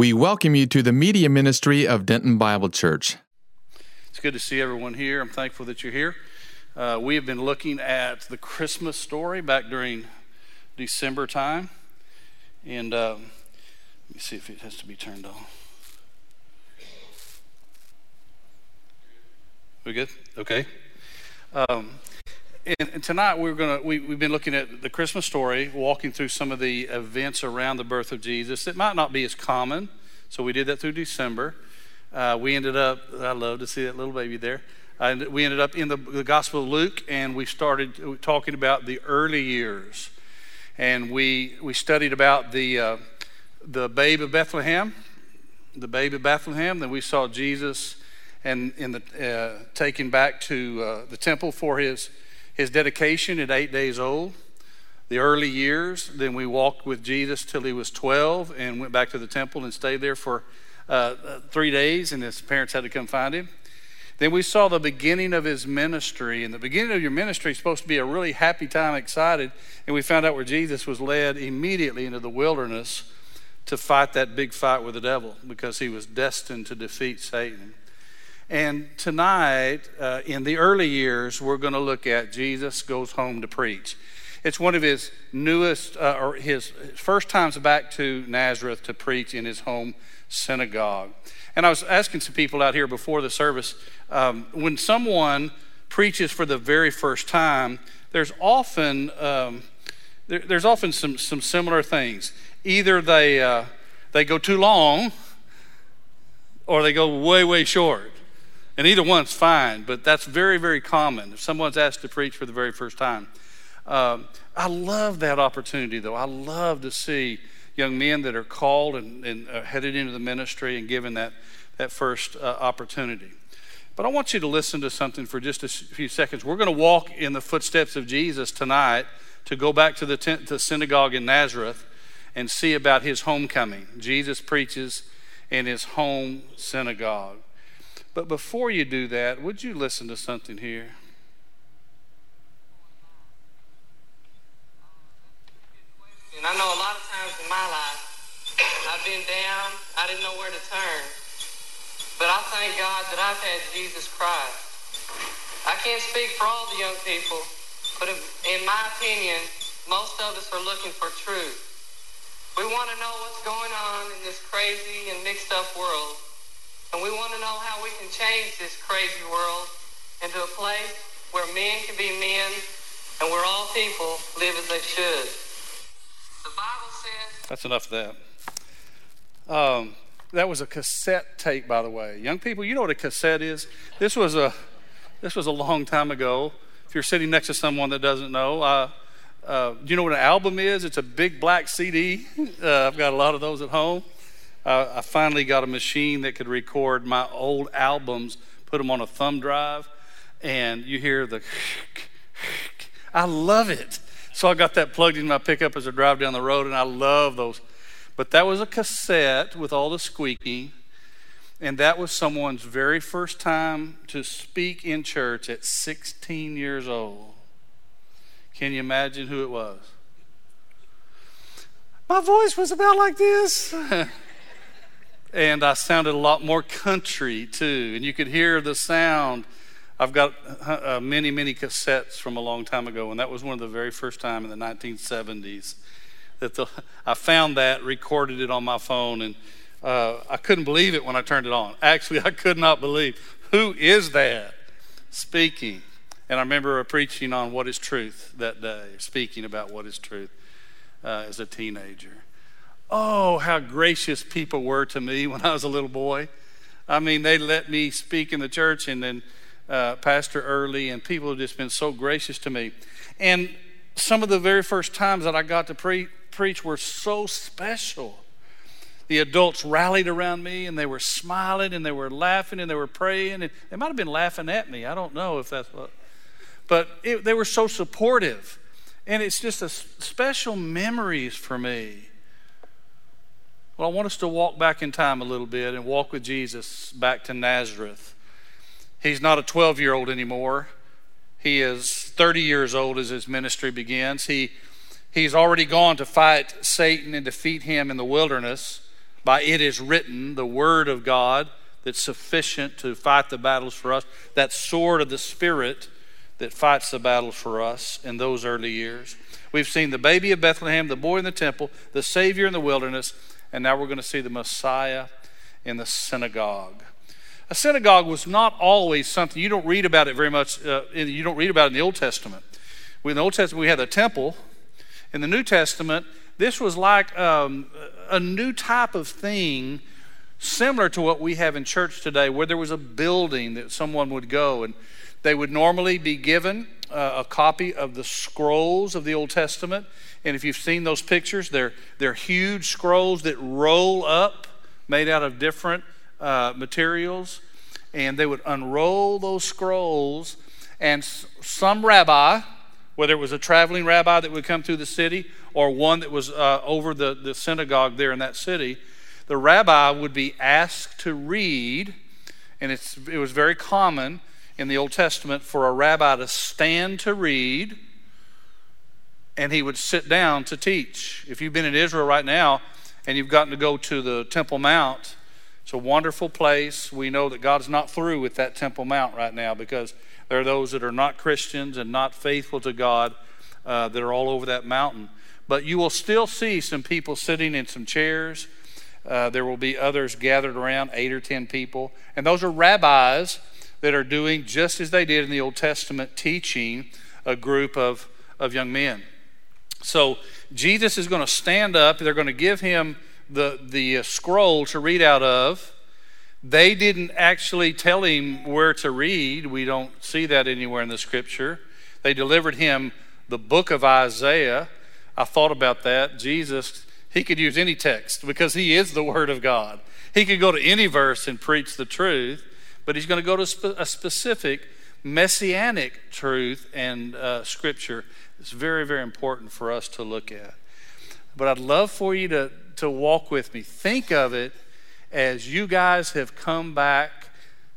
We welcome you to the media ministry of Denton Bible Church. It's good to see everyone here. I'm thankful that you're here. Uh, we have been looking at the Christmas story back during December time. And uh, let me see if it has to be turned on. We good? Okay. Um, and, and, tonight we're gonna we, we've been looking at the Christmas story, walking through some of the events around the birth of Jesus. It might not be as common, so we did that through December. Uh, we ended up. I love to see that little baby there. Uh, we ended up in the, the Gospel of Luke, and we started talking about the early years, and we we studied about the uh, the babe of Bethlehem, the babe of Bethlehem. Then we saw Jesus and in the uh, taken back to uh, the temple for his his dedication at eight days old, the early years. Then we walked with Jesus till he was 12 and went back to the temple and stayed there for uh, uh, three days, and his parents had to come find him. Then we saw the beginning of his ministry, and the beginning of your ministry is supposed to be a really happy time, excited. And we found out where Jesus was led immediately into the wilderness to fight that big fight with the devil because he was destined to defeat Satan. And tonight, uh, in the early years, we're going to look at Jesus Goes Home to Preach. It's one of his newest, uh, or his first times back to Nazareth to preach in his home synagogue. And I was asking some people out here before the service um, when someone preaches for the very first time, there's often, um, there, there's often some, some similar things. Either they, uh, they go too long or they go way, way short. And either one's fine, but that's very, very common if someone's asked to preach for the very first time. Um, I love that opportunity, though. I love to see young men that are called and, and uh, headed into the ministry and given that, that first uh, opportunity. But I want you to listen to something for just a few seconds. We're going to walk in the footsteps of Jesus tonight to go back to the, tent, the synagogue in Nazareth and see about his homecoming. Jesus preaches in his home synagogue. But before you do that, would you listen to something here? And I know a lot of times in my life, I've been down, I didn't know where to turn. But I thank God that I've had Jesus Christ. I can't speak for all the young people, but in my opinion, most of us are looking for truth. We want to know what's going on in this crazy and mixed up world. And we want to know how we can change this crazy world into a place where men can be men and where all people live as they should. The Bible says. That's enough of that. Um, that was a cassette tape, by the way. Young people, you know what a cassette is? This was a, this was a long time ago. If you're sitting next to someone that doesn't know, uh, uh, do you know what an album is? It's a big black CD. Uh, I've got a lot of those at home uh, I finally got a machine that could record my old albums, put them on a thumb drive, and you hear the. I love it. So I got that plugged in my pickup as I drive down the road, and I love those. But that was a cassette with all the squeaking, and that was someone's very first time to speak in church at 16 years old. Can you imagine who it was? My voice was about like this. and I sounded a lot more country too. And you could hear the sound. I've got uh, uh, many, many cassettes from a long time ago, and that was one of the very first time in the 1970s that the, I found that, recorded it on my phone, and uh, I couldn't believe it when I turned it on. Actually, I could not believe who is that speaking. And I remember preaching on what is truth that day, speaking about what is truth uh, as a teenager. Oh, how gracious people were to me when I was a little boy. I mean, they let me speak in the church, and then uh, Pastor Early, and people have just been so gracious to me. And some of the very first times that I got to pre- preach were so special. The adults rallied around me and they were smiling and they were laughing and they were praying. And they might have been laughing at me. I don't know if that's what. But it, they were so supportive. And it's just a special memories for me. Well, I want us to walk back in time a little bit and walk with Jesus back to Nazareth. He's not a 12 year old anymore. He is 30 years old as his ministry begins. He, he's already gone to fight Satan and defeat him in the wilderness by it is written, the word of God that's sufficient to fight the battles for us, that sword of the Spirit that fights the battles for us in those early years. We've seen the baby of Bethlehem, the boy in the temple, the Savior in the wilderness, and now we're going to see the Messiah in the synagogue. A synagogue was not always something you don't read about it very much. Uh, you don't read about it in the Old Testament. In the Old Testament, we had a temple. In the New Testament, this was like um, a new type of thing, similar to what we have in church today, where there was a building that someone would go and they would normally be given uh, a copy of the scrolls of the Old Testament. And if you've seen those pictures, they're, they're huge scrolls that roll up, made out of different uh, materials. And they would unroll those scrolls, and some rabbi, whether it was a traveling rabbi that would come through the city or one that was uh, over the, the synagogue there in that city, the rabbi would be asked to read, and it was very common in the Old Testament for a rabbi to stand to read and he would sit down to teach. If you've been in Israel right now and you've gotten to go to the Temple Mount, it's a wonderful place. We know that God's not through with that Temple Mount right now because there are those that are not Christians and not faithful to God uh, that are all over that mountain. But you will still see some people sitting in some chairs. Uh, there will be others gathered around, eight or ten people. And those are rabbis that are doing just as they did in the Old Testament, teaching a group of, of young men. So Jesus is going to stand up. They're going to give him the, the uh, scroll to read out of. They didn't actually tell him where to read. We don't see that anywhere in the scripture. They delivered him the book of Isaiah. I thought about that. Jesus, he could use any text because he is the Word of God. He could go to any verse and preach the truth but he's going to go to a specific messianic truth and uh, scripture It's very, very important for us to look at. But I'd love for you to, to walk with me. Think of it as you guys have come back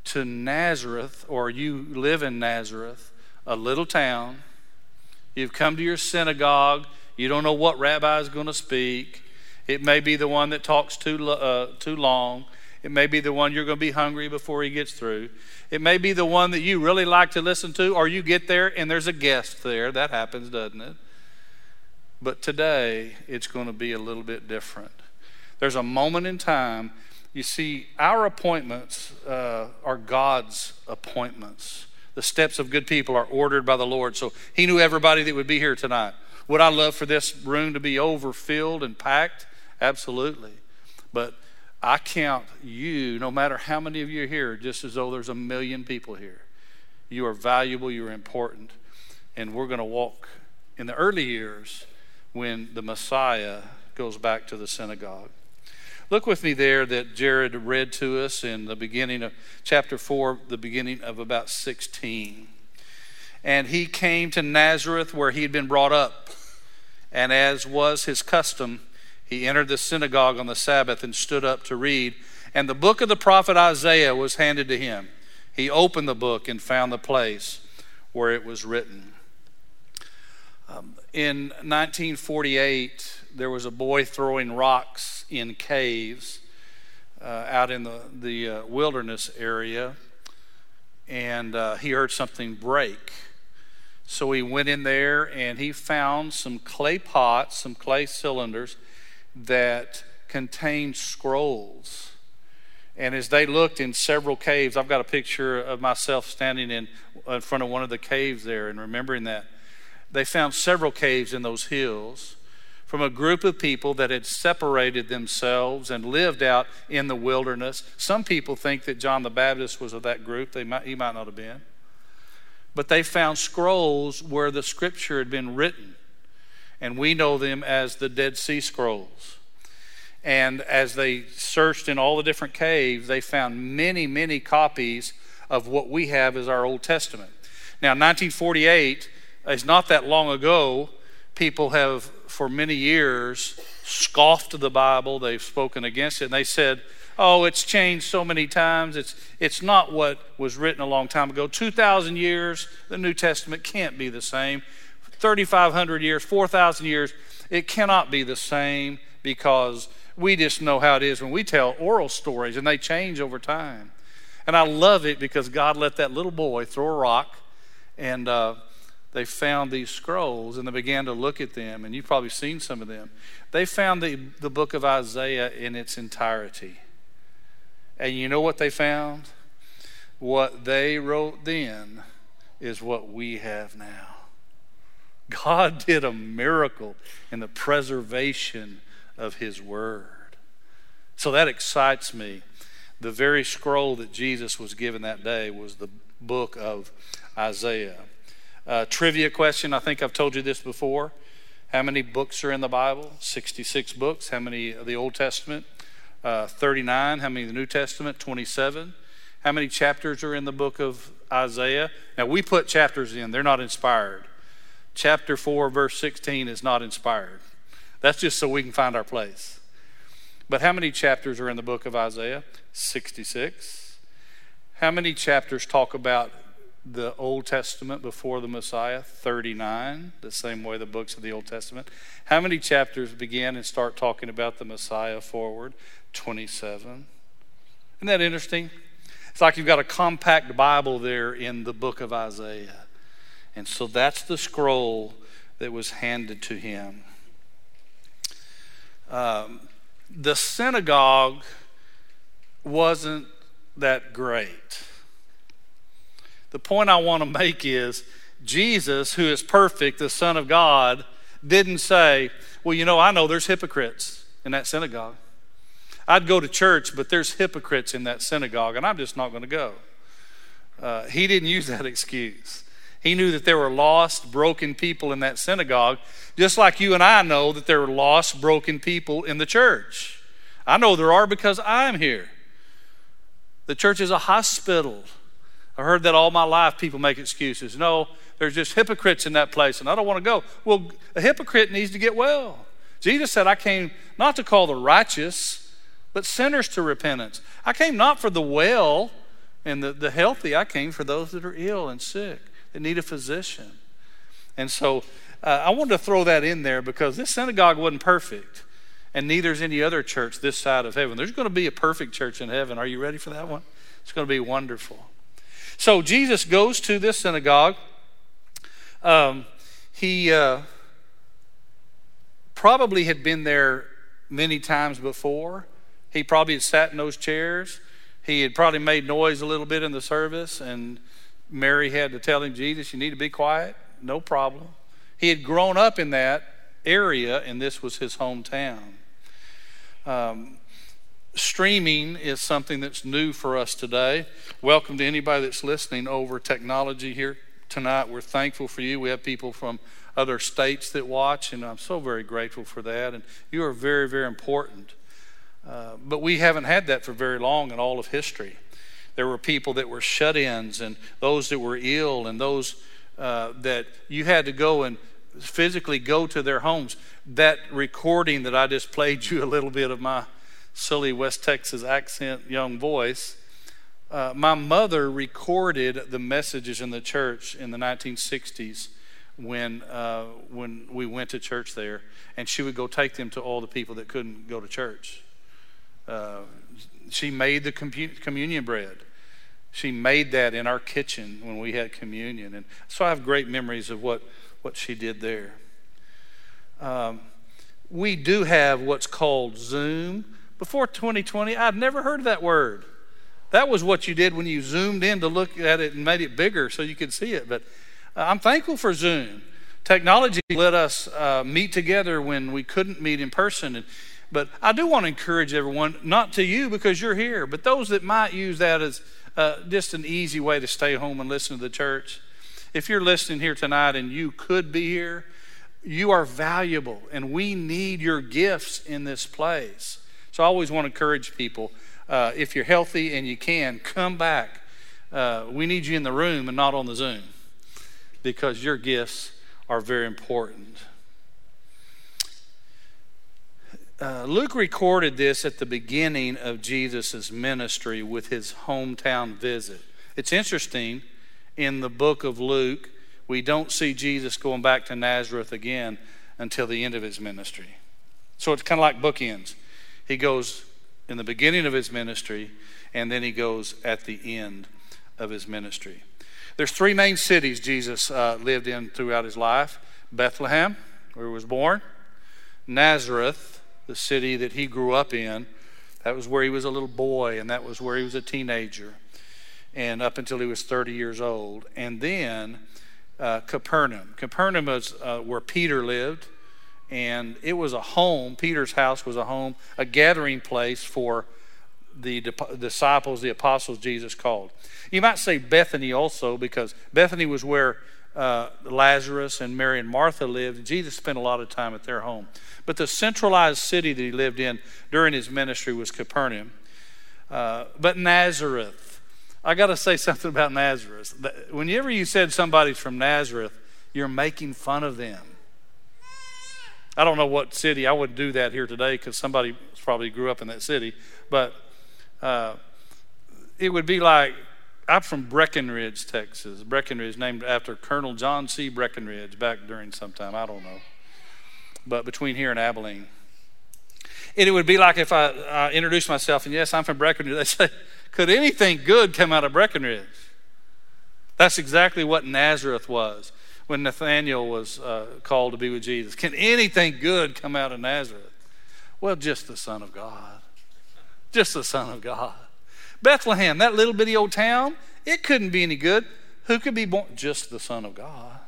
to Nazareth, or you live in Nazareth, a little town. You've come to your synagogue. You don't know what rabbi is going to speak. It may be the one that talks too, uh, too long. It may be the one you're going to be hungry before he gets through. It may be the one that you really like to listen to, or you get there and there's a guest there. That happens, doesn't it? But today, it's going to be a little bit different. There's a moment in time. You see, our appointments uh, are God's appointments. The steps of good people are ordered by the Lord. So He knew everybody that would be here tonight. Would I love for this room to be overfilled and packed? Absolutely. But I count you, no matter how many of you are here, just as though there's a million people here. You are valuable, you are important. And we're going to walk in the early years when the Messiah goes back to the synagogue. Look with me there that Jared read to us in the beginning of chapter 4, the beginning of about 16. And he came to Nazareth where he had been brought up. And as was his custom, he entered the synagogue on the Sabbath and stood up to read. And the book of the prophet Isaiah was handed to him. He opened the book and found the place where it was written. Um, in 1948, there was a boy throwing rocks in caves uh, out in the, the uh, wilderness area, and uh, he heard something break. So he went in there and he found some clay pots, some clay cylinders, that contained scrolls. And as they looked in several caves, I've got a picture of myself standing in, in front of one of the caves there and remembering that. They found several caves in those hills from a group of people that had separated themselves and lived out in the wilderness. Some people think that John the Baptist was of that group. They might, he might not have been. But they found scrolls where the scripture had been written and we know them as the Dead Sea Scrolls. And as they searched in all the different caves, they found many, many copies of what we have as our Old Testament. Now, 1948 is not that long ago. People have, for many years, scoffed the Bible. They've spoken against it. And they said, oh, it's changed so many times. It's, it's not what was written a long time ago. 2,000 years, the New Testament can't be the same. 3,500 years, 4,000 years, it cannot be the same because we just know how it is when we tell oral stories and they change over time. And I love it because God let that little boy throw a rock and uh, they found these scrolls and they began to look at them. And you've probably seen some of them. They found the, the book of Isaiah in its entirety. And you know what they found? What they wrote then is what we have now. God did a miracle in the preservation of His Word. So that excites me. The very scroll that Jesus was given that day was the book of Isaiah. Uh, trivia question I think I've told you this before. How many books are in the Bible? 66 books. How many of the Old Testament? Uh, 39. How many of the New Testament? 27. How many chapters are in the book of Isaiah? Now, we put chapters in, they're not inspired. Chapter 4, verse 16 is not inspired. That's just so we can find our place. But how many chapters are in the book of Isaiah? 66. How many chapters talk about the Old Testament before the Messiah? 39, the same way the books of the Old Testament. How many chapters begin and start talking about the Messiah forward? 27. Isn't that interesting? It's like you've got a compact Bible there in the book of Isaiah. And so that's the scroll that was handed to him. Um, the synagogue wasn't that great. The point I want to make is Jesus, who is perfect, the Son of God, didn't say, Well, you know, I know there's hypocrites in that synagogue. I'd go to church, but there's hypocrites in that synagogue, and I'm just not going to go. Uh, he didn't use that excuse. He knew that there were lost, broken people in that synagogue, just like you and I know that there are lost, broken people in the church. I know there are because I'm here. The church is a hospital. I've heard that all my life people make excuses. No, there's just hypocrites in that place, and I don't want to go. Well, a hypocrite needs to get well. Jesus said, I came not to call the righteous, but sinners to repentance. I came not for the well and the, the healthy, I came for those that are ill and sick, that need a physician. And so uh, I wanted to throw that in there because this synagogue wasn't perfect, and neither is any other church this side of heaven. There's going to be a perfect church in heaven. Are you ready for that one? It's going to be wonderful. So Jesus goes to this synagogue. Um, he uh, probably had been there many times before. He probably had sat in those chairs. He had probably made noise a little bit in the service, and Mary had to tell him, Jesus, you need to be quiet. No problem. He had grown up in that area, and this was his hometown. Um, streaming is something that's new for us today. Welcome to anybody that's listening over technology here tonight. We're thankful for you. We have people from other states that watch, and I'm so very grateful for that. And you are very, very important. Uh, but we haven't had that for very long in all of history. There were people that were shut ins, and those that were ill, and those uh, that you had to go and physically go to their homes. That recording that I just played you a little bit of my silly West Texas accent young voice. Uh, my mother recorded the messages in the church in the 1960s when, uh, when we went to church there, and she would go take them to all the people that couldn't go to church. Uh, she made the communion bread. She made that in our kitchen when we had communion. And so I have great memories of what, what she did there. Um, we do have what's called Zoom before 2020, I'd never heard of that word. That was what you did when you zoomed in to look at it and made it bigger so you could see it. But uh, I'm thankful for Zoom. Technology let us uh, meet together when we couldn't meet in person. And, but I do want to encourage everyone, not to you because you're here, but those that might use that as uh, just an easy way to stay home and listen to the church. If you're listening here tonight and you could be here, you are valuable, and we need your gifts in this place. So I always want to encourage people uh, if you're healthy and you can, come back. Uh, we need you in the room and not on the Zoom because your gifts are very important. Uh, Luke recorded this at the beginning of Jesus' ministry with his hometown visit. It's interesting, in the book of Luke, we don't see Jesus going back to Nazareth again until the end of his ministry. So it's kind of like bookends. He goes in the beginning of his ministry, and then he goes at the end of his ministry. There's three main cities Jesus uh, lived in throughout his life Bethlehem, where he was born, Nazareth, the city that he grew up in. That was where he was a little boy, and that was where he was a teenager, and up until he was 30 years old. And then uh, Capernaum. Capernaum was uh, where Peter lived, and it was a home. Peter's house was a home, a gathering place for the disciples, the apostles Jesus called. You might say Bethany also, because Bethany was where uh, Lazarus and Mary and Martha lived. Jesus spent a lot of time at their home. But the centralized city that he lived in during his ministry was Capernaum. Uh, but Nazareth, I got to say something about Nazareth. Whenever you said somebody's from Nazareth, you're making fun of them. I don't know what city. I wouldn't do that here today because somebody probably grew up in that city. But uh, it would be like I'm from Breckenridge, Texas. Breckenridge, named after Colonel John C. Breckinridge back during some time. I don't know. But between here and Abilene. And it would be like if I uh, introduced myself, and yes, I'm from Breckenridge. They say, Could anything good come out of Breckenridge? That's exactly what Nazareth was when Nathaniel was uh, called to be with Jesus. Can anything good come out of Nazareth? Well, just the Son of God. Just the Son of God. Bethlehem, that little bitty old town, it couldn't be any good. Who could be born? Just the Son of God.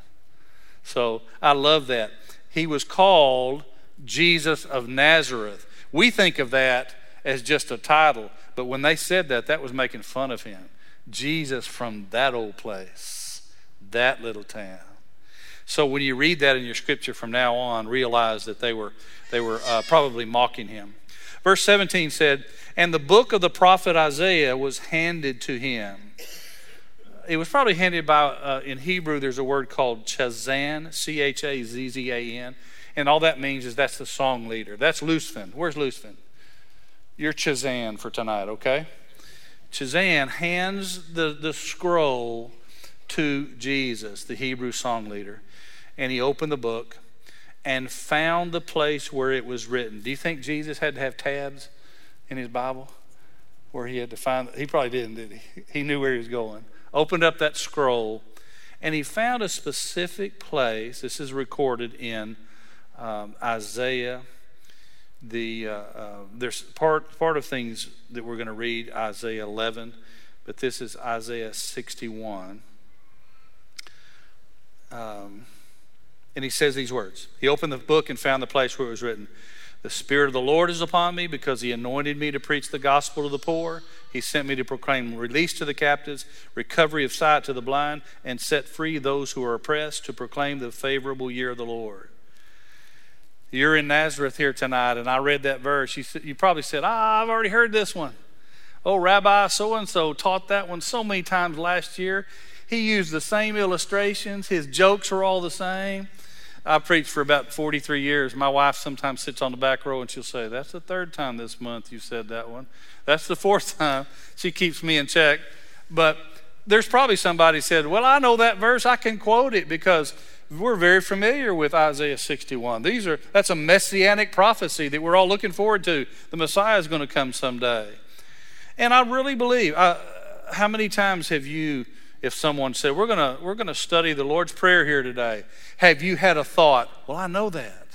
So I love that. He was called Jesus of Nazareth. We think of that as just a title, but when they said that, that was making fun of him. Jesus from that old place, that little town. So when you read that in your scripture from now on, realize that they were, they were uh, probably mocking him. Verse 17 said, And the book of the prophet Isaiah was handed to him. It was probably handed by, uh, in Hebrew, there's a word called chazan, C H A Z Z A N. And all that means is that's the song leader. That's Lusfin. Where's Lusfin? You're Chazan for tonight, okay? Chazan hands the, the scroll to Jesus, the Hebrew song leader. And he opened the book and found the place where it was written. Do you think Jesus had to have tabs in his Bible where he had to find? He probably didn't, did he? He knew where he was going. Opened up that scroll and he found a specific place. This is recorded in um, Isaiah. The uh, uh, there's part part of things that we're going to read Isaiah 11, but this is Isaiah 61. Um, and he says these words. He opened the book and found the place where it was written The Spirit of the Lord is upon me because he anointed me to preach the gospel to the poor. He sent me to proclaim release to the captives, recovery of sight to the blind, and set free those who are oppressed, to proclaim the favorable year of the Lord. You're in Nazareth here tonight, and I read that verse. You, you probably said, Ah, I've already heard this one. Oh, Rabbi so and so taught that one so many times last year. He used the same illustrations, his jokes are all the same. I preached for about 43 years. My wife sometimes sits on the back row and she'll say, That's the third time this month you said that one. That's the fourth time. She keeps me in check. But there's probably somebody said, Well, I know that verse. I can quote it because we're very familiar with Isaiah 61. These are that's a messianic prophecy that we're all looking forward to. The Messiah is going to come someday. And I really believe. How many times have you if someone said, We're going we're going to study the Lord's Prayer here today. Have you had a thought? Well, I know that.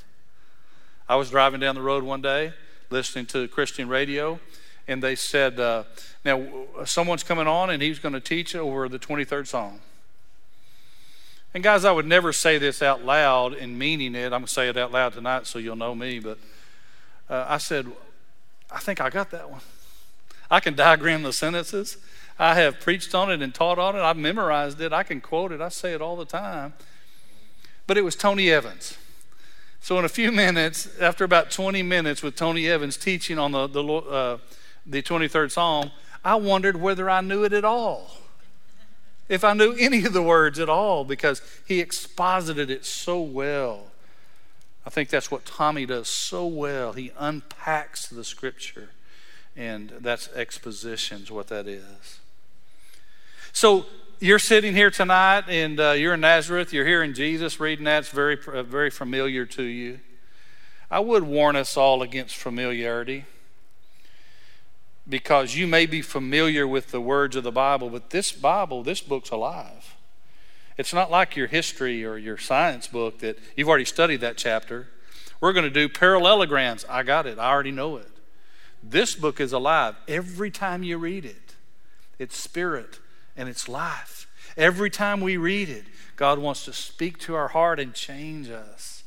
I was driving down the road one day listening to Christian radio, and they said, uh, Now, someone's coming on and he's going to teach over the 23rd Psalm. And guys, I would never say this out loud in meaning it. I'm going to say it out loud tonight so you'll know me. But uh, I said, I think I got that one. I can diagram the sentences. I have preached on it and taught on it. I've memorized it. I can quote it. I say it all the time. But it was Tony Evans. So in a few minutes, after about 20 minutes with Tony Evans teaching on the the, uh, the 23rd Psalm, I wondered whether I knew it at all. If I knew any of the words at all, because he exposited it so well. I think that's what Tommy does so well. He unpacks the scripture, and that's exposition's what that is. So you're sitting here tonight and uh, you're in Nazareth, you're hearing Jesus reading that, it's very, uh, very familiar to you. I would warn us all against familiarity. because you may be familiar with the words of the Bible, but this Bible, this book's alive. It's not like your history or your science book that you've already studied that chapter. We're going to do parallelograms. I got it, I already know it. This book is alive every time you read it. It's spirit and it's life. Every time we read it, God wants to speak to our heart and change us.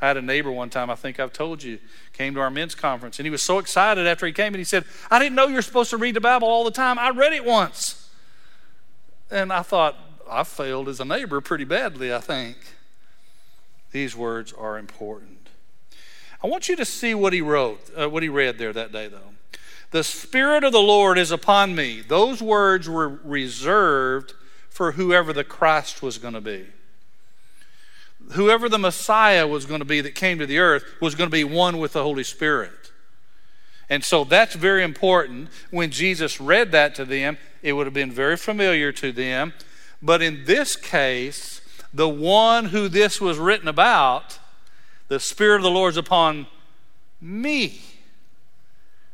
I had a neighbor one time, I think I've told you, came to our men's conference, and he was so excited after he came and he said, I didn't know you're supposed to read the Bible all the time. I read it once. And I thought, I failed as a neighbor pretty badly, I think. These words are important. I want you to see what he wrote, uh, what he read there that day, though. The Spirit of the Lord is upon me. Those words were reserved for whoever the Christ was going to be. Whoever the Messiah was going to be that came to the earth was going to be one with the Holy Spirit. And so that's very important. When Jesus read that to them, it would have been very familiar to them. But in this case, the one who this was written about, the Spirit of the Lord is upon me.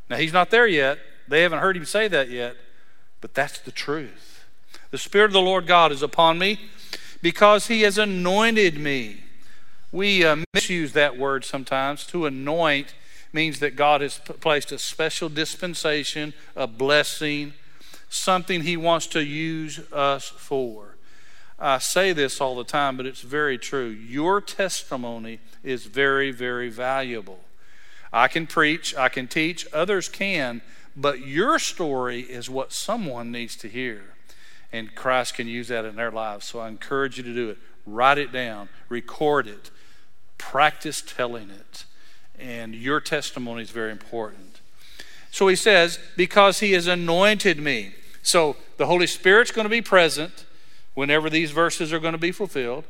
Now, he's not there yet. They haven't heard him say that yet, but that's the truth. The Spirit of the Lord God is upon me because he has anointed me. We uh, misuse that word sometimes. To anoint means that God has placed a special dispensation, a blessing, something he wants to use us for. I say this all the time, but it's very true. Your testimony is very, very valuable. I can preach, I can teach, others can, but your story is what someone needs to hear. And Christ can use that in their lives. So I encourage you to do it. Write it down, record it, practice telling it. And your testimony is very important. So he says, Because he has anointed me. So the Holy Spirit's going to be present whenever these verses are going to be fulfilled.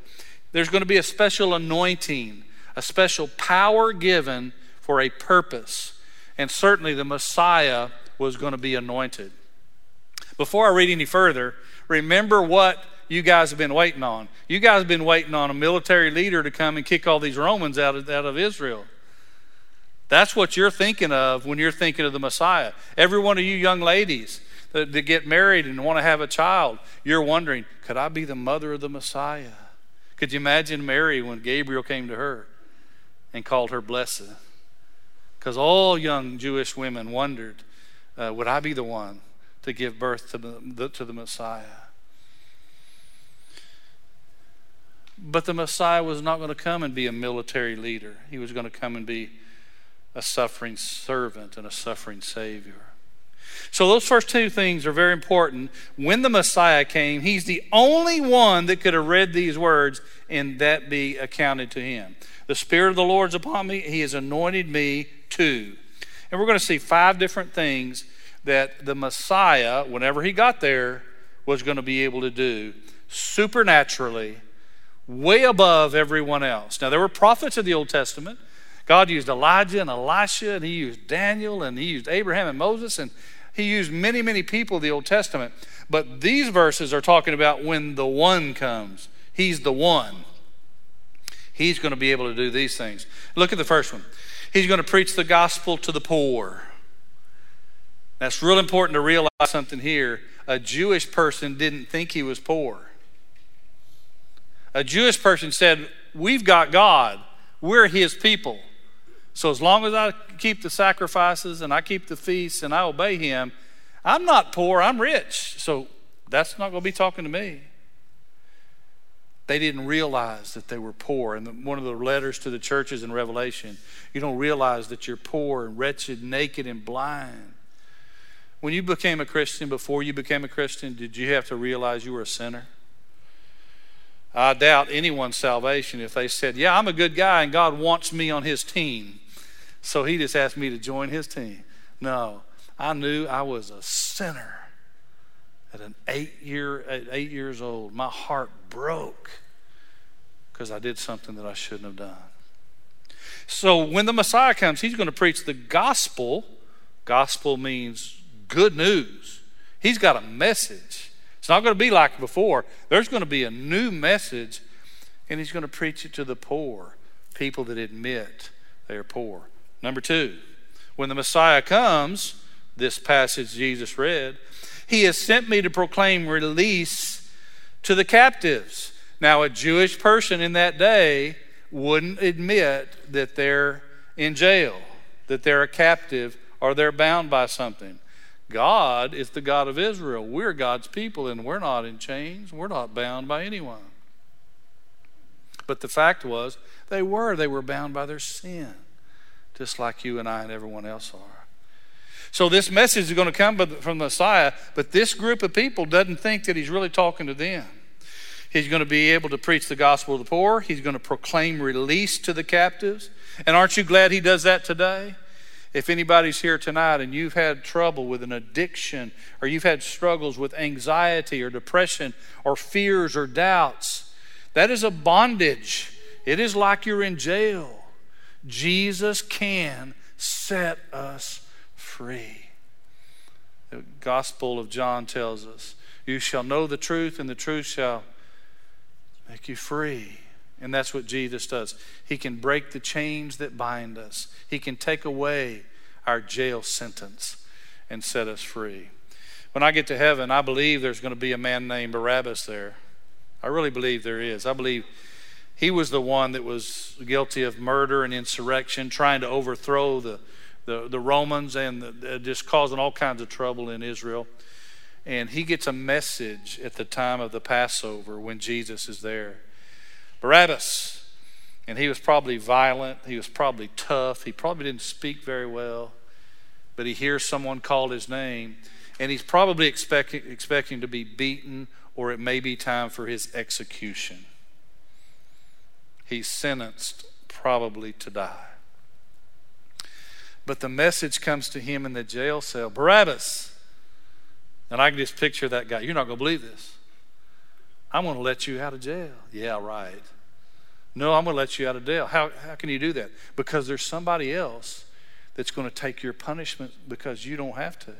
There's going to be a special anointing, a special power given for a purpose. And certainly the Messiah was going to be anointed. Before I read any further, remember what you guys have been waiting on. You guys have been waiting on a military leader to come and kick all these Romans out of, out of Israel. That's what you're thinking of when you're thinking of the Messiah. Every one of you young ladies that, that get married and want to have a child, you're wondering, could I be the mother of the Messiah? Could you imagine Mary when Gabriel came to her and called her blessed? Because all young Jewish women wondered, uh, would I be the one to give birth to the, to the Messiah? But the Messiah was not going to come and be a military leader. He was going to come and be a suffering servant and a suffering Savior. So, those first two things are very important. When the Messiah came, he's the only one that could have read these words and that be accounted to him. The Spirit of the Lord's upon me, he has anointed me two. And we're going to see five different things that the Messiah, whenever he got there, was going to be able to do supernaturally, way above everyone else. Now, there were prophets of the Old Testament. God used Elijah and Elisha, and he used Daniel, and he used Abraham and Moses, and he used many, many people of the Old Testament. But these verses are talking about when the one comes. He's the one. He's going to be able to do these things. Look at the first one. He's going to preach the gospel to the poor. That's real important to realize something here. A Jewish person didn't think he was poor. A Jewish person said, We've got God, we're his people. So as long as I keep the sacrifices and I keep the feasts and I obey him, I'm not poor, I'm rich. So that's not going to be talking to me. They didn't realize that they were poor. And one of the letters to the churches in Revelation, you don't realize that you're poor and wretched, naked and blind. When you became a Christian, before you became a Christian, did you have to realize you were a sinner? I doubt anyone's salvation if they said, Yeah, I'm a good guy and God wants me on his team. So he just asked me to join his team. No, I knew I was a sinner at an eight year at eight years old. My heart broke because I did something that I shouldn't have done. So when the Messiah comes, he's going to preach the gospel. Gospel means good news. He's got a message. It's not going to be like before. There's going to be a new message, and he's going to preach it to the poor, people that admit they're poor. Number two, when the Messiah comes, this passage Jesus read. He has sent me to proclaim release to the captives. Now, a Jewish person in that day wouldn't admit that they're in jail, that they're a captive, or they're bound by something. God is the God of Israel. We're God's people, and we're not in chains. We're not bound by anyone. But the fact was, they were. They were bound by their sin, just like you and I and everyone else are. So this message is going to come from the Messiah, but this group of people doesn't think that he's really talking to them. He's going to be able to preach the gospel to the poor. He's going to proclaim release to the captives. And aren't you glad he does that today? If anybody's here tonight and you've had trouble with an addiction, or you've had struggles with anxiety or depression, or fears or doubts, that is a bondage. It is like you're in jail. Jesus can set us free. The Gospel of John tells us, You shall know the truth, and the truth shall make you free. And that's what Jesus does. He can break the chains that bind us, He can take away our jail sentence and set us free. When I get to heaven, I believe there's going to be a man named Barabbas there. I really believe there is. I believe he was the one that was guilty of murder and insurrection, trying to overthrow the, the, the Romans and the, just causing all kinds of trouble in Israel. And he gets a message at the time of the Passover when Jesus is there. Barabbas. And he was probably violent. He was probably tough. He probably didn't speak very well. But he hears someone call his name. And he's probably expecting, expecting to be beaten or it may be time for his execution. He's sentenced probably to die. But the message comes to him in the jail cell Barabbas. And I can just picture that guy. You're not going to believe this. I'm going to let you out of jail. Yeah, right. No, I'm going to let you out of jail. How, how can you do that? Because there's somebody else that's going to take your punishment because you don't have to.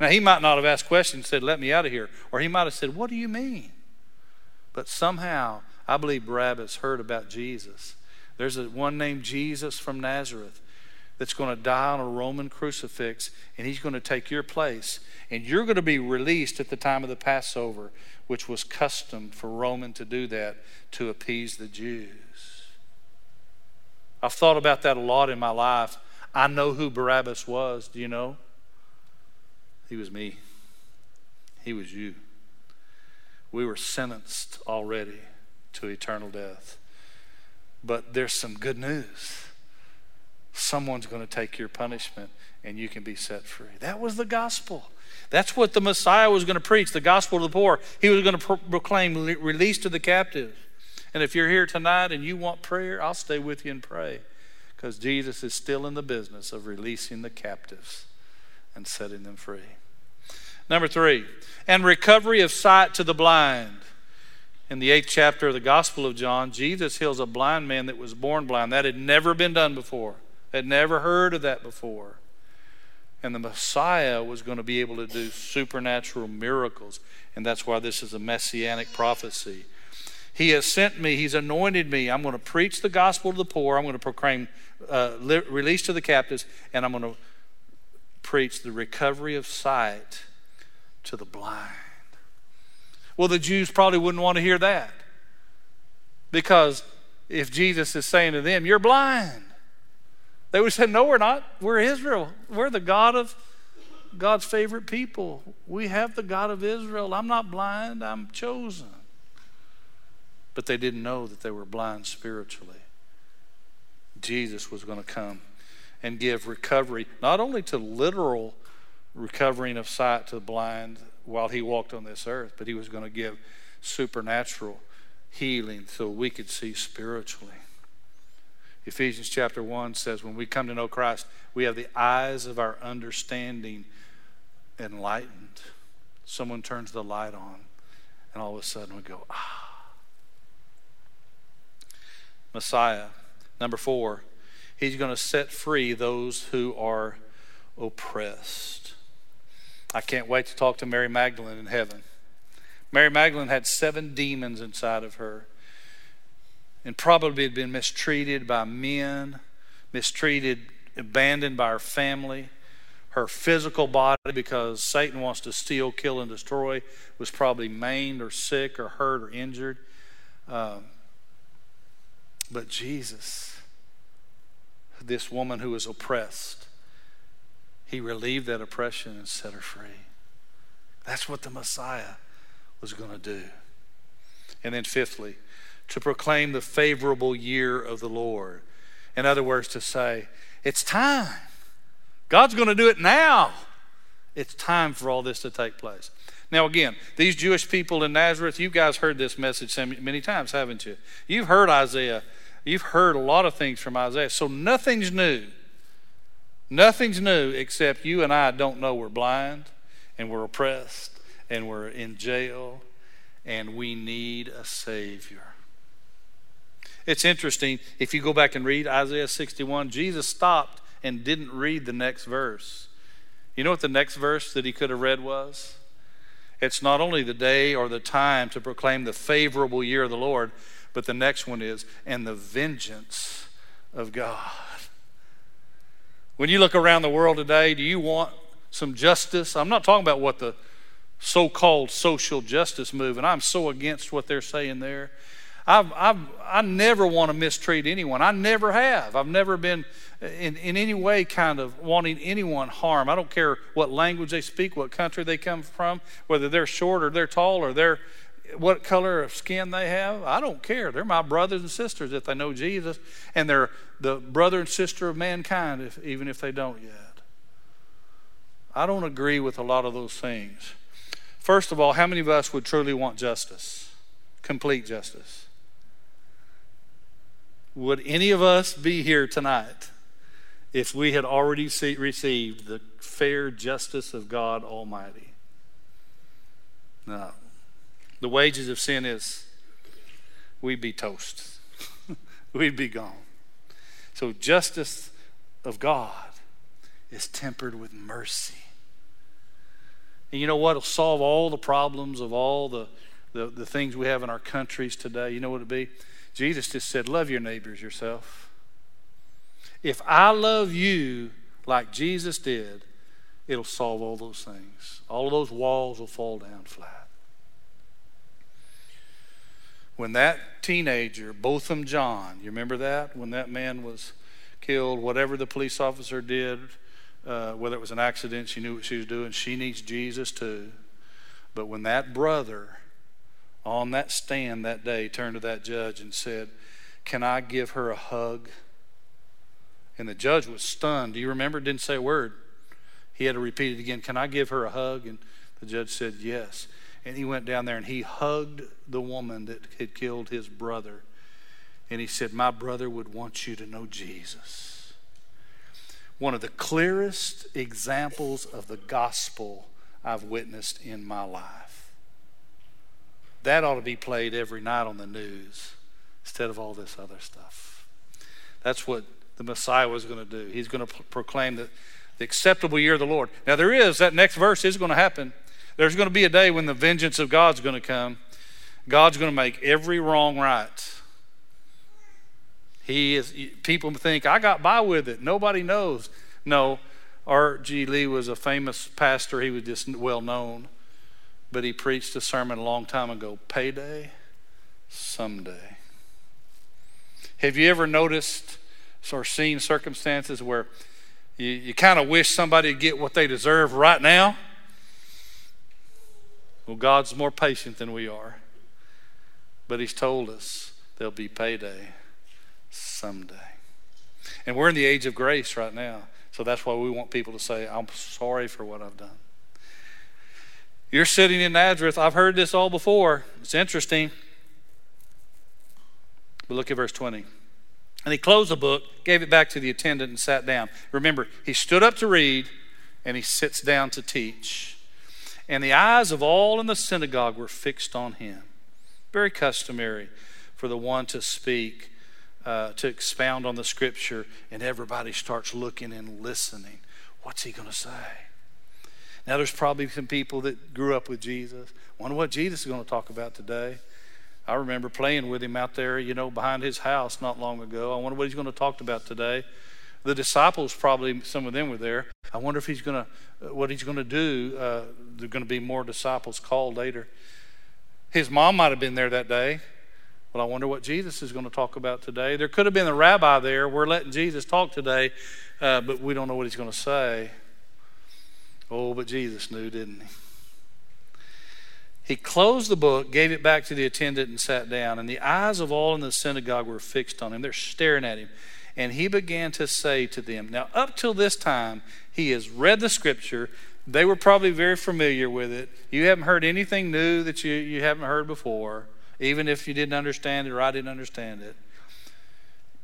Now, he might not have asked questions, said, Let me out of here. Or he might have said, What do you mean? But somehow, I believe Barabbas heard about Jesus. There's a one named Jesus from Nazareth that's going to die on a Roman crucifix, and he's going to take your place. And you're going to be released at the time of the Passover, which was custom for Roman to do that to appease the Jews. I've thought about that a lot in my life. I know who Barabbas was. Do you know? He was me, he was you. We were sentenced already to eternal death. But there's some good news someone's going to take your punishment and you can be set free. That was the gospel. That's what the Messiah was going to preach the gospel to the poor. He was going to pro- proclaim release to the captives. And if you're here tonight and you want prayer, I'll stay with you and pray because Jesus is still in the business of releasing the captives and setting them free. Number three, and recovery of sight to the blind. In the eighth chapter of the Gospel of John, Jesus heals a blind man that was born blind. That had never been done before had never heard of that before. And the Messiah was going to be able to do supernatural miracles. And that's why this is a messianic prophecy. He has sent me, He's anointed me. I'm going to preach the gospel to the poor. I'm going to proclaim uh, release to the captives. And I'm going to preach the recovery of sight to the blind. Well, the Jews probably wouldn't want to hear that. Because if Jesus is saying to them, You're blind, they would say, No, we're not. We're Israel. We're the God of God's favorite people. We have the God of Israel. I'm not blind, I'm chosen. But they didn't know that they were blind spiritually. Jesus was going to come and give recovery, not only to literal recovering of sight to the blind while he walked on this earth, but he was going to give supernatural healing so we could see spiritually. Ephesians chapter 1 says, when we come to know Christ, we have the eyes of our understanding enlightened. Someone turns the light on, and all of a sudden we go, ah. Messiah. Number four, he's going to set free those who are oppressed. I can't wait to talk to Mary Magdalene in heaven. Mary Magdalene had seven demons inside of her and probably had been mistreated by men, mistreated, abandoned by her family. her physical body because Satan wants to steal, kill, and destroy, was probably maimed or sick or hurt or injured. Um, but Jesus, this woman who was oppressed, he relieved that oppression and set her free. That's what the Messiah was going to do. And then, fifthly, to proclaim the favorable year of the Lord. In other words, to say, it's time. God's going to do it now. It's time for all this to take place. Now, again, these Jewish people in Nazareth, you guys heard this message many times, haven't you? You've heard Isaiah. You've heard a lot of things from Isaiah. So nothing's new. Nothing's new except you and I don't know we're blind and we're oppressed and we're in jail and we need a Savior. It's interesting, if you go back and read Isaiah 61, Jesus stopped and didn't read the next verse. You know what the next verse that he could have read was? It's not only the day or the time to proclaim the favorable year of the Lord, but the next one is, and the vengeance of God. When you look around the world today, do you want some justice? I'm not talking about what the so called social justice movement, I'm so against what they're saying there. I've, I've, I never want to mistreat anyone. I never have. I've never been in, in any way kind of wanting anyone harm. I don't care what language they speak, what country they come from, whether they're short or they're tall or they're what color of skin they have. I don't care. They're my brothers and sisters if they know Jesus, and they're the brother and sister of mankind, if, even if they don't yet. I don't agree with a lot of those things. First of all, how many of us would truly want justice? Complete justice. Would any of us be here tonight if we had already see, received the fair justice of God Almighty? No. The wages of sin is we'd be toast, we'd be gone. So, justice of God is tempered with mercy. And you know what? It'll solve all the problems of all the, the, the things we have in our countries today. You know what it'd be? Jesus just said, Love your neighbors yourself. If I love you like Jesus did, it'll solve all those things. All of those walls will fall down flat. When that teenager, Botham Jean, you remember that? When that man was killed, whatever the police officer did, uh, whether it was an accident, she knew what she was doing. She needs Jesus too. But when that brother on that stand that day turned to that judge and said, Can I give her a hug? And the judge was stunned. Do you remember? Didn't say a word. He had to repeat it again. Can I give her a hug? And the judge said, Yes. And he went down there and he hugged the woman that had killed his brother. And he said, My brother would want you to know Jesus. One of the clearest examples of the gospel I've witnessed in my life. That ought to be played every night on the news instead of all this other stuff. That's what the Messiah was going to do. He's going to proclaim the, the acceptable year of the Lord. Now, there is, that next verse is going to happen. There's going to be a day when the vengeance of God's going to come. God's going to make every wrong right. He is, people think, I got by with it. Nobody knows. No, R.G. Lee was a famous pastor. He was just well known but he preached a sermon a long time ago payday someday. Have you ever noticed or seen circumstances where you, you kind of wish somebody would get what they deserve right now? Well, God's more patient than we are. But He's told us there'll be payday someday. And we're in the age of grace right now. So that's why we want people to say, I'm sorry for what I've done. You're sitting in Nazareth. I've heard this all before. It's interesting. But look at verse 20. And he closed the book, gave it back to the attendant, and sat down. Remember, he stood up to read, and he sits down to teach. And the eyes of all in the synagogue were fixed on him. Very customary for the one to speak, uh, to expound on the scripture, and everybody starts looking and listening. What's he going to say? Now, there's probably some people that grew up with Jesus. Wonder what Jesus is going to talk about today. I remember playing with him out there, you know, behind his house not long ago. I wonder what he's going to talk about today. The disciples, probably some of them were there. I wonder if he's going to, what he's going to do. Uh, there are going to be more disciples called later. His mom might have been there that day. Well, I wonder what Jesus is going to talk about today. There could have been a rabbi there. We're letting Jesus talk today, uh, but we don't know what he's going to say. Oh, but Jesus knew, didn't he? He closed the book, gave it back to the attendant, and sat down. And the eyes of all in the synagogue were fixed on him. They're staring at him. And he began to say to them, Now, up till this time, he has read the scripture. They were probably very familiar with it. You haven't heard anything new that you, you haven't heard before, even if you didn't understand it or I didn't understand it.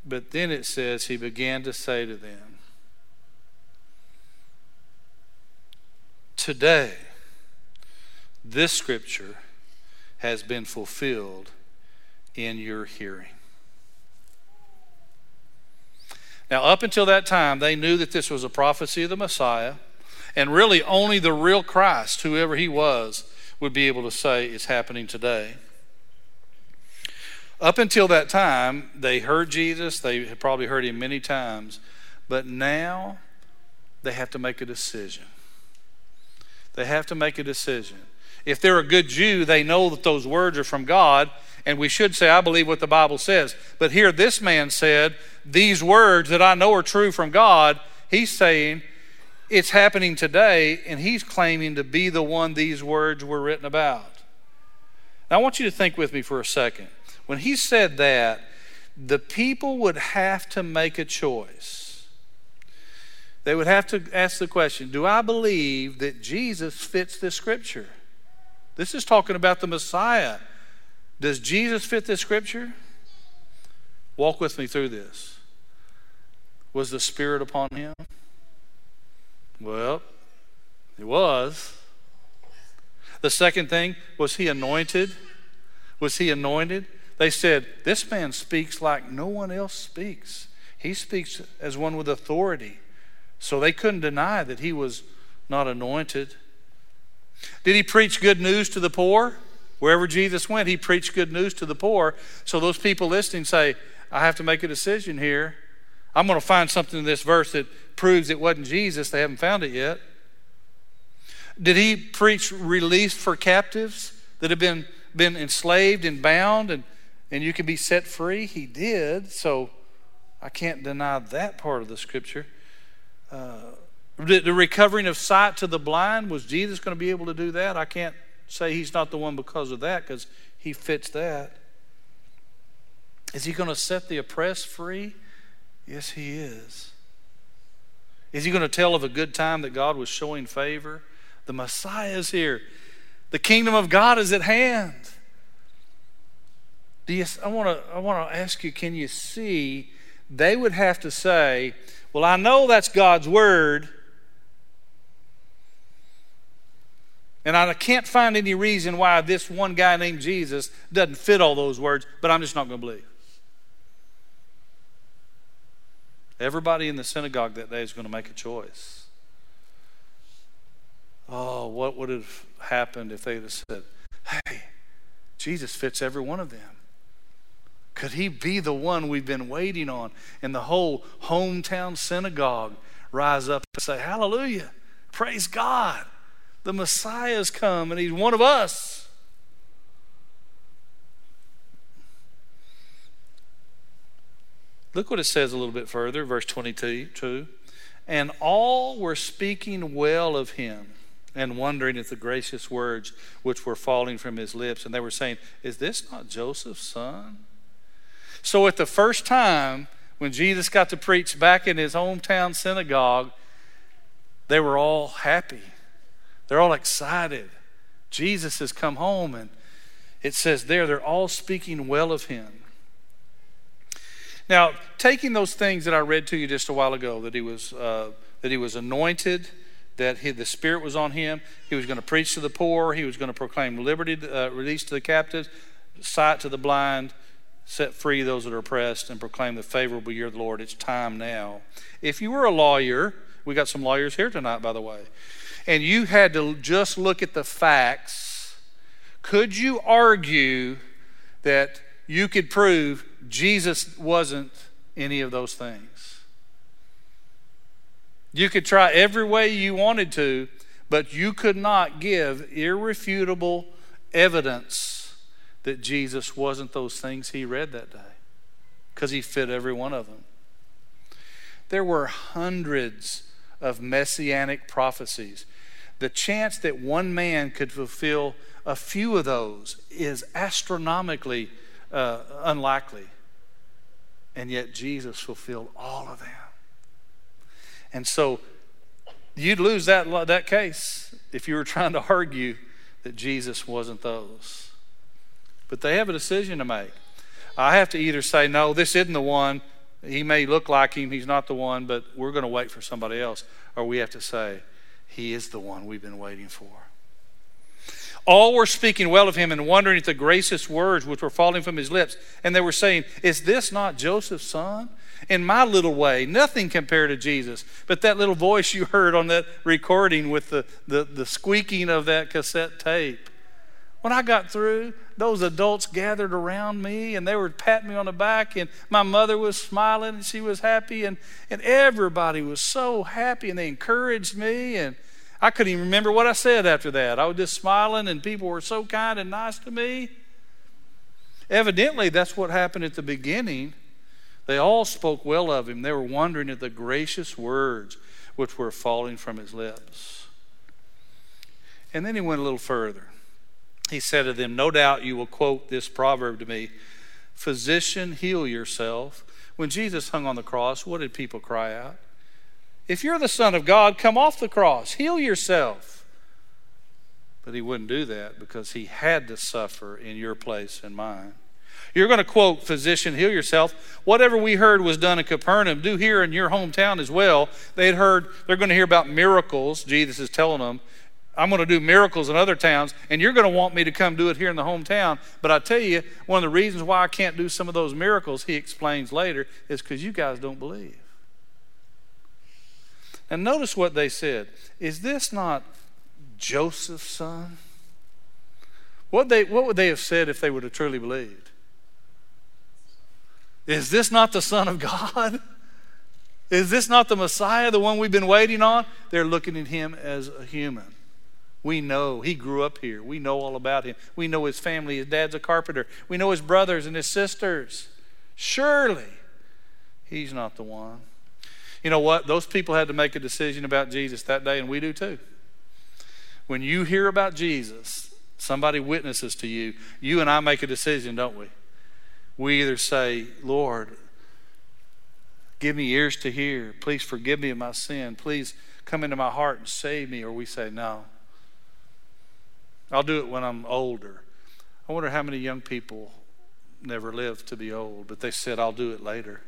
But then it says, He began to say to them, Today, this scripture has been fulfilled in your hearing. Now, up until that time, they knew that this was a prophecy of the Messiah, and really only the real Christ, whoever he was, would be able to say it's happening today. Up until that time, they heard Jesus, they had probably heard him many times, but now they have to make a decision. They have to make a decision. If they're a good Jew, they know that those words are from God, and we should say, I believe what the Bible says. But here, this man said, These words that I know are true from God, he's saying, It's happening today, and he's claiming to be the one these words were written about. Now, I want you to think with me for a second. When he said that, the people would have to make a choice. They would have to ask the question Do I believe that Jesus fits this scripture? This is talking about the Messiah. Does Jesus fit this scripture? Walk with me through this. Was the Spirit upon him? Well, he was. The second thing, was he anointed? Was he anointed? They said, This man speaks like no one else speaks. He speaks as one with authority. So they couldn't deny that he was not anointed. Did he preach good news to the poor? Wherever Jesus went, he preached good news to the poor. So those people listening say, I have to make a decision here. I'm going to find something in this verse that proves it wasn't Jesus. They haven't found it yet. Did he preach release for captives that have been, been enslaved and bound and, and you can be set free? He did. So I can't deny that part of the scripture. Uh, the recovering of sight to the blind, was Jesus going to be able to do that? I can't say he's not the one because of that, because he fits that. Is he going to set the oppressed free? Yes, he is. Is he going to tell of a good time that God was showing favor? The Messiah is here. The kingdom of God is at hand. Do you, I want to I want to ask you can you see they would have to say, "Well, I know that's God's word, And I can't find any reason why this one guy named Jesus doesn't fit all those words, but I'm just not going to believe. Everybody in the synagogue that day is going to make a choice. Oh, what would have happened if they had said, Hey, Jesus fits every one of them? Could he be the one we've been waiting on? And the whole hometown synagogue rise up and say, Hallelujah, praise God. The Messiah's come and he's one of us. Look what it says a little bit further, verse 22. And all were speaking well of him and wondering at the gracious words which were falling from his lips. And they were saying, Is this not Joseph's son? So at the first time when Jesus got to preach back in his hometown synagogue, they were all happy. They're all excited. Jesus has come home, and it says there, they're all speaking well of him. Now, taking those things that I read to you just a while ago, that he was, uh, that he was anointed, that he, the Spirit was on him, he was going to preach to the poor, he was going to proclaim liberty, uh, release to the captives, sight to the blind, set free those that are oppressed, and proclaim the favorable year of the Lord. It's time now. If you were a lawyer, we got some lawyers here tonight, by the way and you had to just look at the facts, could you argue that you could prove Jesus wasn't any of those things? You could try every way you wanted to, but you could not give irrefutable evidence that Jesus wasn't those things he read that day because he fit every one of them. There were hundreds of messianic prophecies. The chance that one man could fulfill a few of those is astronomically uh, unlikely. And yet Jesus fulfilled all of them. And so you'd lose that, that case if you were trying to argue that Jesus wasn't those. But they have a decision to make. I have to either say, no, this isn't the one. He may look like him, he's not the one, but we're going to wait for somebody else. Or we have to say, he is the one we've been waiting for. All were speaking well of him and wondering at the gracious words which were falling from his lips. And they were saying, Is this not Joseph's son? In my little way, nothing compared to Jesus. But that little voice you heard on that recording with the, the, the squeaking of that cassette tape. When I got through, those adults gathered around me and they were patting me on the back, and my mother was smiling and she was happy, and, and everybody was so happy and they encouraged me. And I couldn't even remember what I said after that. I was just smiling, and people were so kind and nice to me. Evidently, that's what happened at the beginning. They all spoke well of him. They were wondering at the gracious words which were falling from his lips. And then he went a little further. He said to them, No doubt you will quote this proverb to me Physician, heal yourself. When Jesus hung on the cross, what did people cry out? If you're the Son of God, come off the cross, heal yourself. But he wouldn't do that because he had to suffer in your place and mine. You're going to quote, Physician, heal yourself. Whatever we heard was done in Capernaum, do here in your hometown as well. They had heard, they're going to hear about miracles. Jesus is telling them, I'm going to do miracles in other towns, and you're going to want me to come do it here in the hometown. But I tell you, one of the reasons why I can't do some of those miracles, he explains later, is because you guys don't believe. And notice what they said. Is this not Joseph's son? What, they, what would they have said if they would have truly believed? Is this not the Son of God? Is this not the Messiah, the one we've been waiting on? They're looking at him as a human. We know he grew up here. We know all about him. We know his family. His dad's a carpenter. We know his brothers and his sisters. Surely he's not the one. You know what? Those people had to make a decision about Jesus that day, and we do too. When you hear about Jesus, somebody witnesses to you, you and I make a decision, don't we? We either say, Lord, give me ears to hear. Please forgive me of my sin. Please come into my heart and save me. Or we say, no. I'll do it when I'm older. I wonder how many young people never lived to be old, but they said, I'll do it later.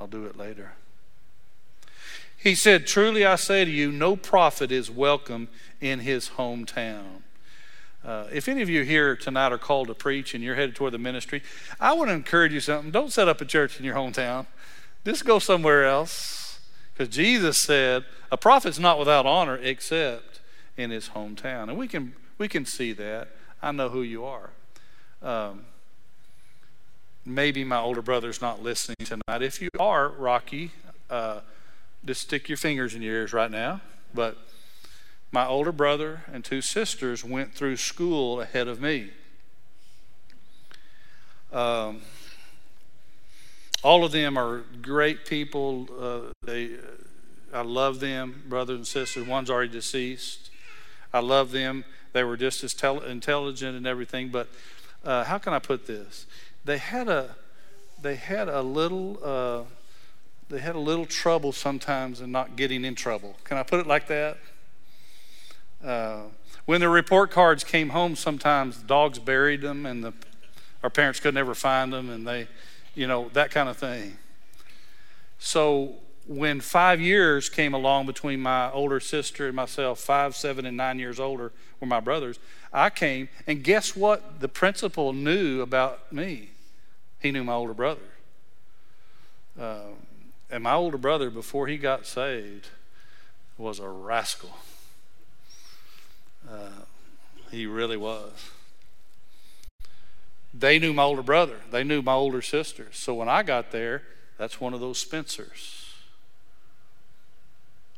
I'll do it later. He said, Truly I say to you, no prophet is welcome in his hometown. Uh, if any of you here tonight are called to preach and you're headed toward the ministry, I want to encourage you something. Don't set up a church in your hometown. Just go somewhere else. Because Jesus said, a prophet's not without honor except in his hometown. And we can, we can see that. I know who you are. Um, maybe my older brother's not listening tonight. If you are, Rocky, uh, just stick your fingers in your ears right now. But my older brother and two sisters went through school ahead of me. Um, all of them are great people. Uh, they, I love them, brothers and sisters. One's already deceased. I love them. They were just as tel- intelligent and everything. But uh, how can I put this? They had a, they had a little. Uh, they had a little trouble sometimes in not getting in trouble. Can I put it like that? Uh, when the report cards came home, sometimes dogs buried them, and the, our parents could never find them, and they, you know, that kind of thing. So when five years came along between my older sister and myself, five, seven, and nine years older were my brothers, I came, and guess what? The principal knew about me. He knew my older brother. Uh, and my older brother, before he got saved, was a rascal. Uh, he really was. They knew my older brother, they knew my older sister. So when I got there, that's one of those Spencers.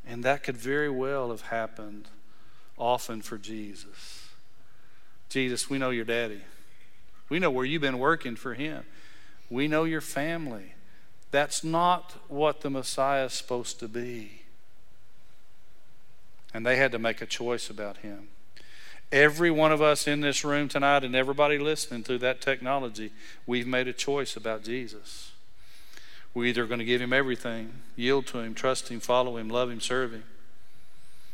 And that could very well have happened often for Jesus. Jesus, we know your daddy. We know where you've been working for him. We know your family. That's not what the Messiah is supposed to be. And they had to make a choice about him. Every one of us in this room tonight and everybody listening through that technology, we've made a choice about Jesus. We're either going to give him everything, yield to him, trust him, follow him, love him, serve him.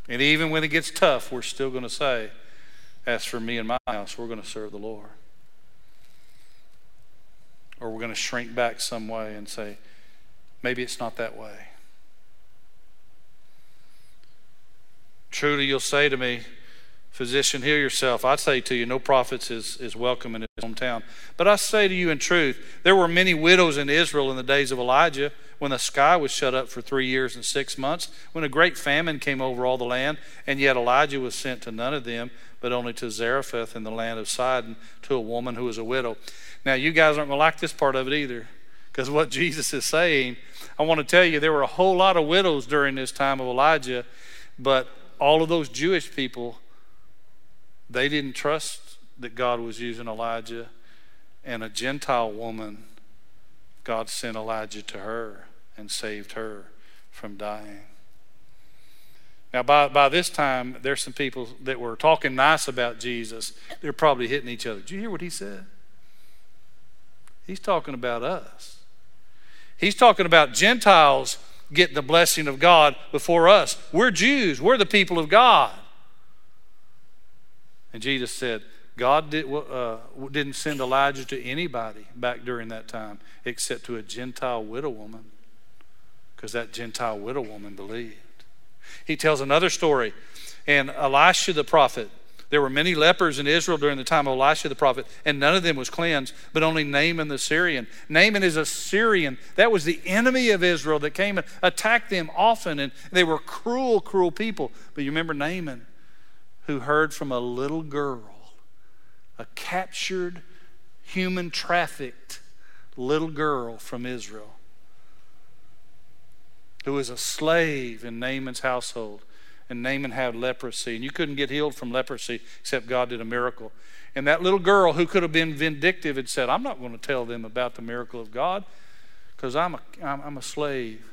And even when it gets tough, we're still going to say, As for me and my house, we're going to serve the Lord. Or we're going to shrink back some way and say, Maybe it's not that way. Truly, you'll say to me, Physician, heal yourself. I say to you, no prophet is, is welcome in his hometown. But I say to you in truth, there were many widows in Israel in the days of Elijah when the sky was shut up for three years and six months, when a great famine came over all the land, and yet Elijah was sent to none of them, but only to Zarephath in the land of Sidon, to a woman who was a widow. Now, you guys aren't going to like this part of it either, because what Jesus is saying, I want to tell you, there were a whole lot of widows during this time of Elijah, but all of those Jewish people they didn't trust that God was using Elijah, and a Gentile woman, God sent Elijah to her and saved her from dying. Now, by, by this time, there's some people that were talking nice about Jesus. They're probably hitting each other. Did you hear what he said? He's talking about us. He's talking about Gentiles getting the blessing of God before us. We're Jews, we're the people of God. And Jesus said, God did, uh, didn't send Elijah to anybody back during that time except to a Gentile widow woman because that Gentile widow woman believed. He tells another story. And Elisha the prophet, there were many lepers in Israel during the time of Elisha the prophet, and none of them was cleansed, but only Naaman the Syrian. Naaman is a Syrian. That was the enemy of Israel that came and attacked them often, and they were cruel, cruel people. But you remember Naaman? Who heard from a little girl, a captured, human trafficked little girl from Israel, who was a slave in Naaman's household. And Naaman had leprosy, and you couldn't get healed from leprosy except God did a miracle. And that little girl who could have been vindictive had said, I'm not going to tell them about the miracle of God because I'm a, I'm, a slave.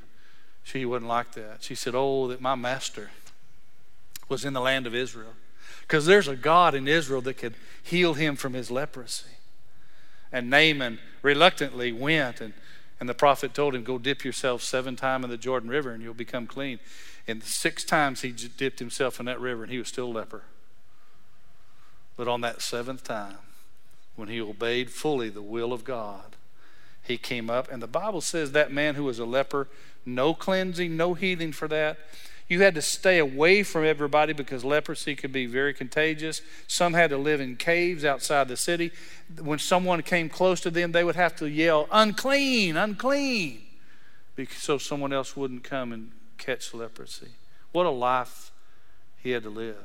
She wasn't like that. She said, Oh, that my master was in the land of Israel. Because there's a God in Israel that could heal him from his leprosy. And Naaman reluctantly went, and, and the prophet told him, Go dip yourself seven times in the Jordan River and you'll become clean. And six times he dipped himself in that river and he was still a leper. But on that seventh time, when he obeyed fully the will of God, he came up. And the Bible says that man who was a leper, no cleansing, no healing for that. You had to stay away from everybody because leprosy could be very contagious. Some had to live in caves outside the city. When someone came close to them, they would have to yell, unclean, unclean, so someone else wouldn't come and catch leprosy. What a life he had to live.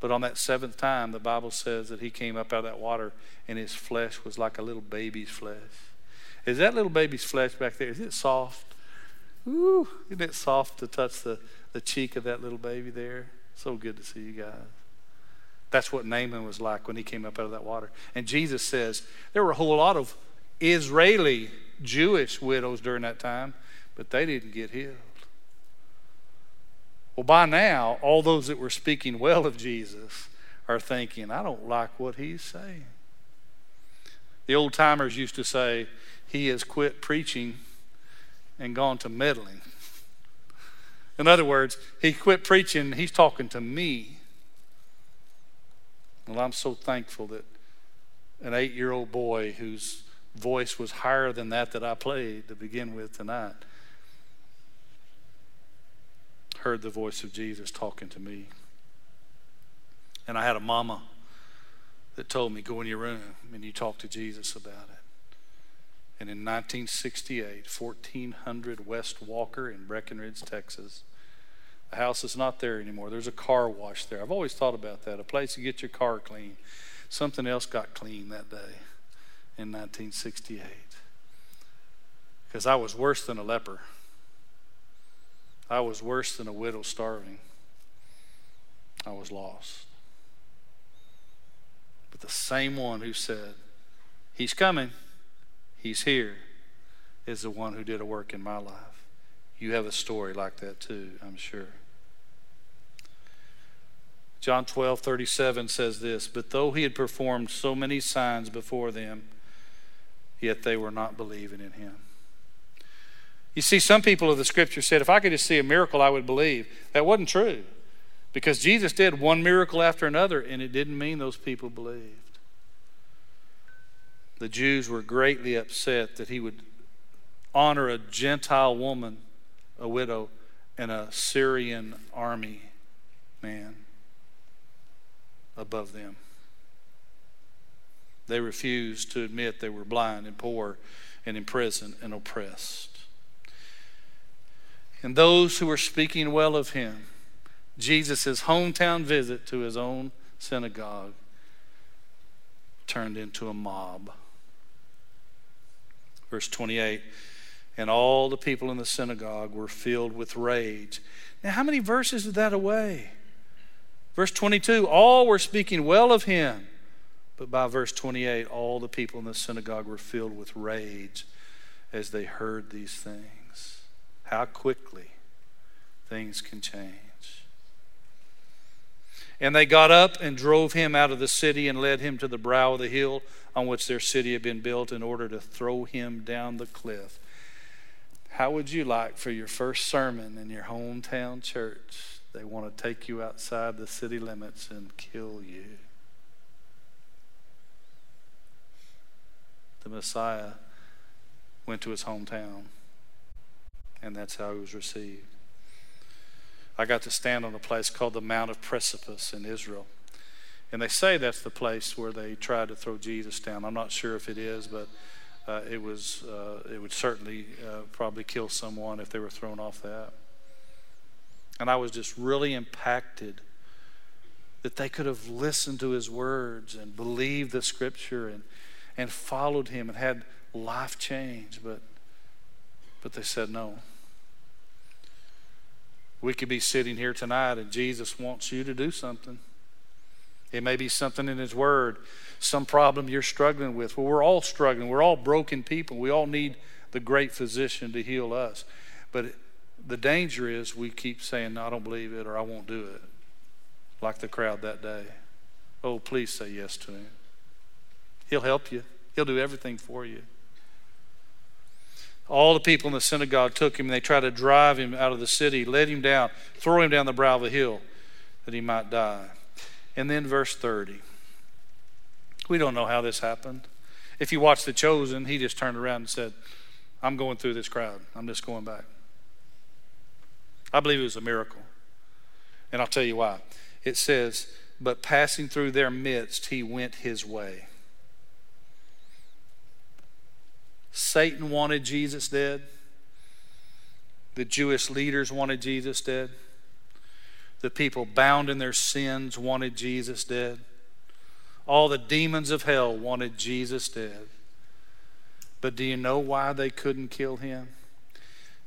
But on that seventh time, the Bible says that he came up out of that water and his flesh was like a little baby's flesh. Is that little baby's flesh back there? Is it soft? Ooh, isn't it soft to touch the the cheek of that little baby there. So good to see you guys. That's what Naaman was like when he came up out of that water. And Jesus says there were a whole lot of Israeli Jewish widows during that time, but they didn't get healed. Well, by now, all those that were speaking well of Jesus are thinking, I don't like what he's saying. The old timers used to say, He has quit preaching and gone to meddling. In other words, he quit preaching, he's talking to me. Well, I'm so thankful that an eight year old boy whose voice was higher than that that I played to begin with tonight heard the voice of Jesus talking to me. And I had a mama that told me, Go in your room and you talk to Jesus about it. And in 1968, 1400 West Walker in Breckenridge, Texas, the house is not there anymore. There's a car wash there. I've always thought about that a place to get your car clean. Something else got clean that day in 1968 because I was worse than a leper. I was worse than a widow starving. I was lost. But the same one who said, He's coming, He's here, is the one who did a work in my life. You have a story like that too, I'm sure. John 12, 37 says this But though he had performed so many signs before them, yet they were not believing in him. You see, some people of the scripture said, If I could just see a miracle, I would believe. That wasn't true. Because Jesus did one miracle after another, and it didn't mean those people believed. The Jews were greatly upset that he would honor a Gentile woman, a widow, and a Syrian army man above them. They refused to admit they were blind and poor and in prison and oppressed. And those who were speaking well of him, Jesus' hometown visit to his own synagogue turned into a mob. Verse 28 And all the people in the synagogue were filled with rage. Now, how many verses is that away? Verse 22 All were speaking well of him. But by verse 28, all the people in the synagogue were filled with rage as they heard these things. How quickly things can change. And they got up and drove him out of the city and led him to the brow of the hill on which their city had been built in order to throw him down the cliff. How would you like for your first sermon in your hometown church? They want to take you outside the city limits and kill you. The Messiah went to his hometown, and that's how he was received. I got to stand on a place called the Mount of Precipice in Israel. And they say that's the place where they tried to throw Jesus down. I'm not sure if it is, but uh, it was. Uh, it would certainly uh, probably kill someone if they were thrown off that. And I was just really impacted that they could have listened to his words and believed the Scripture and and followed him and had life change, but but they said no. We could be sitting here tonight and Jesus wants you to do something. It may be something in His Word, some problem you're struggling with. Well, we're all struggling. We're all broken people. We all need the great physician to heal us. But the danger is we keep saying, no, I don't believe it or I won't do it, like the crowd that day. Oh, please say yes to Him. He'll help you, He'll do everything for you. All the people in the synagogue took him and they tried to drive him out of the city, let him down, throw him down the brow of a hill that he might die. And then verse 30. We don't know how this happened. If you watch The Chosen, he just turned around and said, I'm going through this crowd. I'm just going back. I believe it was a miracle. And I'll tell you why. It says, But passing through their midst, he went his way. Satan wanted Jesus dead. The Jewish leaders wanted Jesus dead. The people bound in their sins wanted Jesus dead. All the demons of hell wanted Jesus dead. But do you know why they couldn't kill him?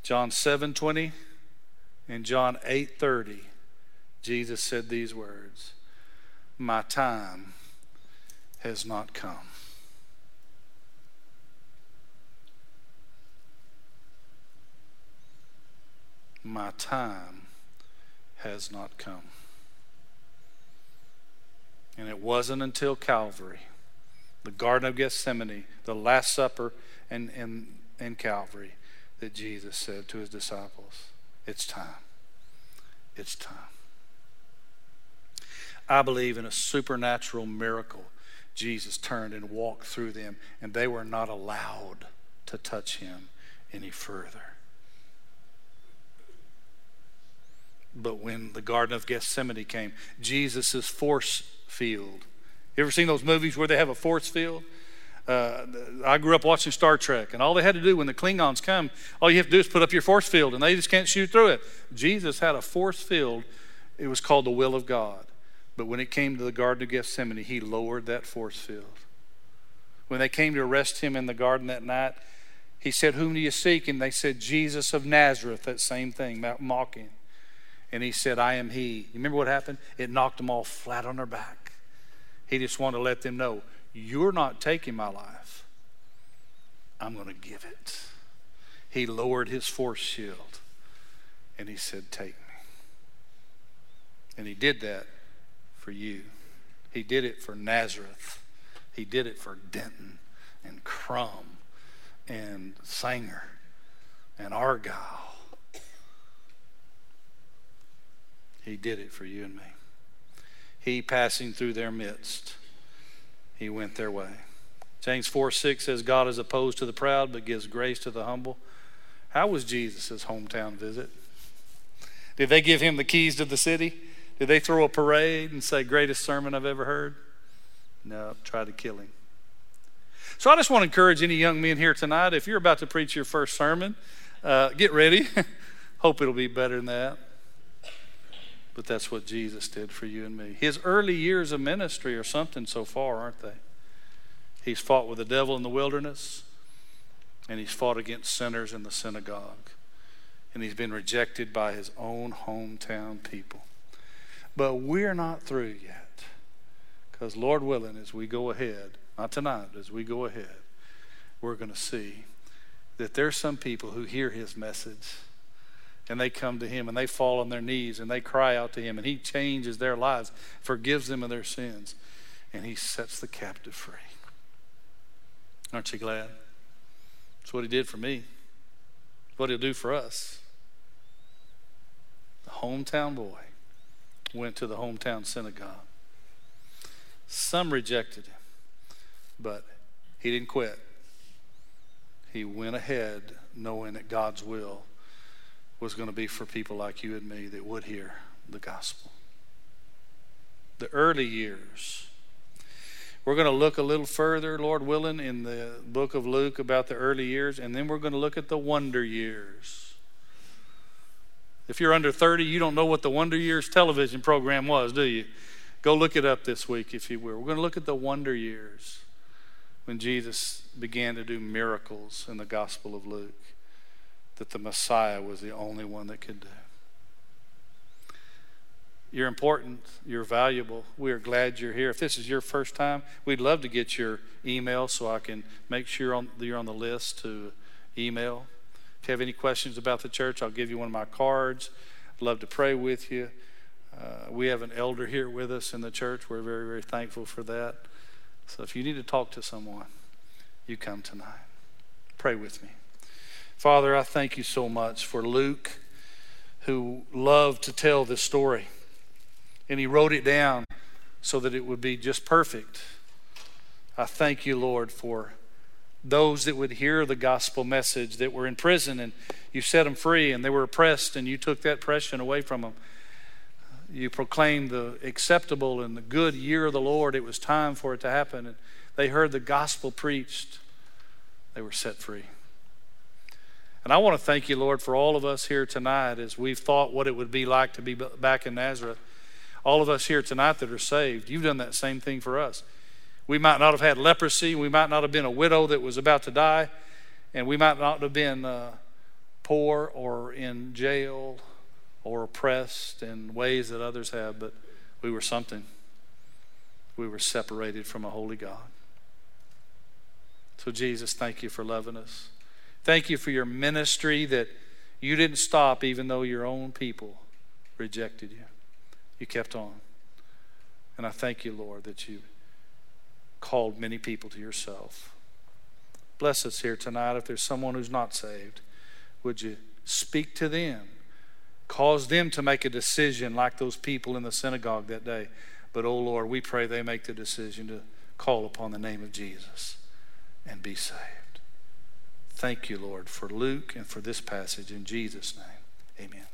John 7:20 and John 8:30 Jesus said these words, "My time has not come." My time has not come. And it wasn't until Calvary, the Garden of Gethsemane, the Last Supper, and, and Calvary, that Jesus said to his disciples, It's time. It's time. I believe in a supernatural miracle. Jesus turned and walked through them, and they were not allowed to touch him any further. But when the Garden of Gethsemane came, Jesus' force field. You ever seen those movies where they have a force field? Uh, I grew up watching Star Trek, and all they had to do when the Klingons come, all you have to do is put up your force field, and they just can't shoot through it. Jesus had a force field. It was called the will of God. But when it came to the Garden of Gethsemane, he lowered that force field. When they came to arrest him in the garden that night, He said, Whom do you seek? And they said, Jesus of Nazareth, that same thing, mocking. And he said, I am he. You remember what happened? It knocked them all flat on their back. He just wanted to let them know, You're not taking my life. I'm going to give it. He lowered his force shield and he said, Take me. And he did that for you. He did it for Nazareth. He did it for Denton and Krum and Sanger and Argyle. He did it for you and me. He passing through their midst, he went their way. James 4 6 says, God is opposed to the proud, but gives grace to the humble. How was Jesus' hometown visit? Did they give him the keys to the city? Did they throw a parade and say, greatest sermon I've ever heard? No, try to kill him. So I just want to encourage any young men here tonight if you're about to preach your first sermon, uh, get ready. Hope it'll be better than that. But that's what Jesus did for you and me. His early years of ministry are something so far, aren't they? He's fought with the devil in the wilderness, and he's fought against sinners in the synagogue. And he's been rejected by his own hometown people. But we're not through yet. Because, Lord willing, as we go ahead, not tonight, as we go ahead, we're going to see that there's some people who hear his message and they come to him and they fall on their knees and they cry out to him and he changes their lives, forgives them of their sins, and he sets the captive free. Aren't you glad? That's what he did for me. What he'll do for us. The hometown boy went to the hometown synagogue. Some rejected him, but he didn't quit. He went ahead knowing that God's will was going to be for people like you and me that would hear the gospel. The early years. We're going to look a little further, Lord willing, in the book of Luke about the early years, and then we're going to look at the wonder years. If you're under 30, you don't know what the Wonder Years television program was, do you? Go look it up this week, if you will. We're going to look at the wonder years when Jesus began to do miracles in the Gospel of Luke, that the Messiah was the only one that could do. You're important. You're valuable. We are glad you're here. If this is your first time, we'd love to get your email so I can make sure you're on the list to email. If you have any questions about the church, I'll give you one of my cards. I'd love to pray with you. Uh, we have an elder here with us in the church. We're very, very thankful for that. So if you need to talk to someone, you come tonight. Pray with me. Father, I thank you so much for Luke, who loved to tell this story. And he wrote it down so that it would be just perfect. I thank you, Lord, for those that would hear the gospel message that were in prison and you set them free and they were oppressed and you took that oppression away from them. You proclaimed the acceptable and the good year of the Lord. It was time for it to happen. And they heard the gospel preached. They were set free. And I want to thank you, Lord, for all of us here tonight as we've thought what it would be like to be back in Nazareth. All of us here tonight that are saved, you've done that same thing for us. We might not have had leprosy. We might not have been a widow that was about to die. And we might not have been uh, poor or in jail or oppressed in ways that others have, but we were something. We were separated from a holy God. So, Jesus, thank you for loving us. Thank you for your ministry that you didn't stop even though your own people rejected you. You kept on. And I thank you, Lord, that you called many people to yourself. Bless us here tonight. If there's someone who's not saved, would you speak to them? Cause them to make a decision like those people in the synagogue that day. But, oh Lord, we pray they make the decision to call upon the name of Jesus and be saved. Thank you, Lord, for Luke and for this passage. In Jesus' name, amen.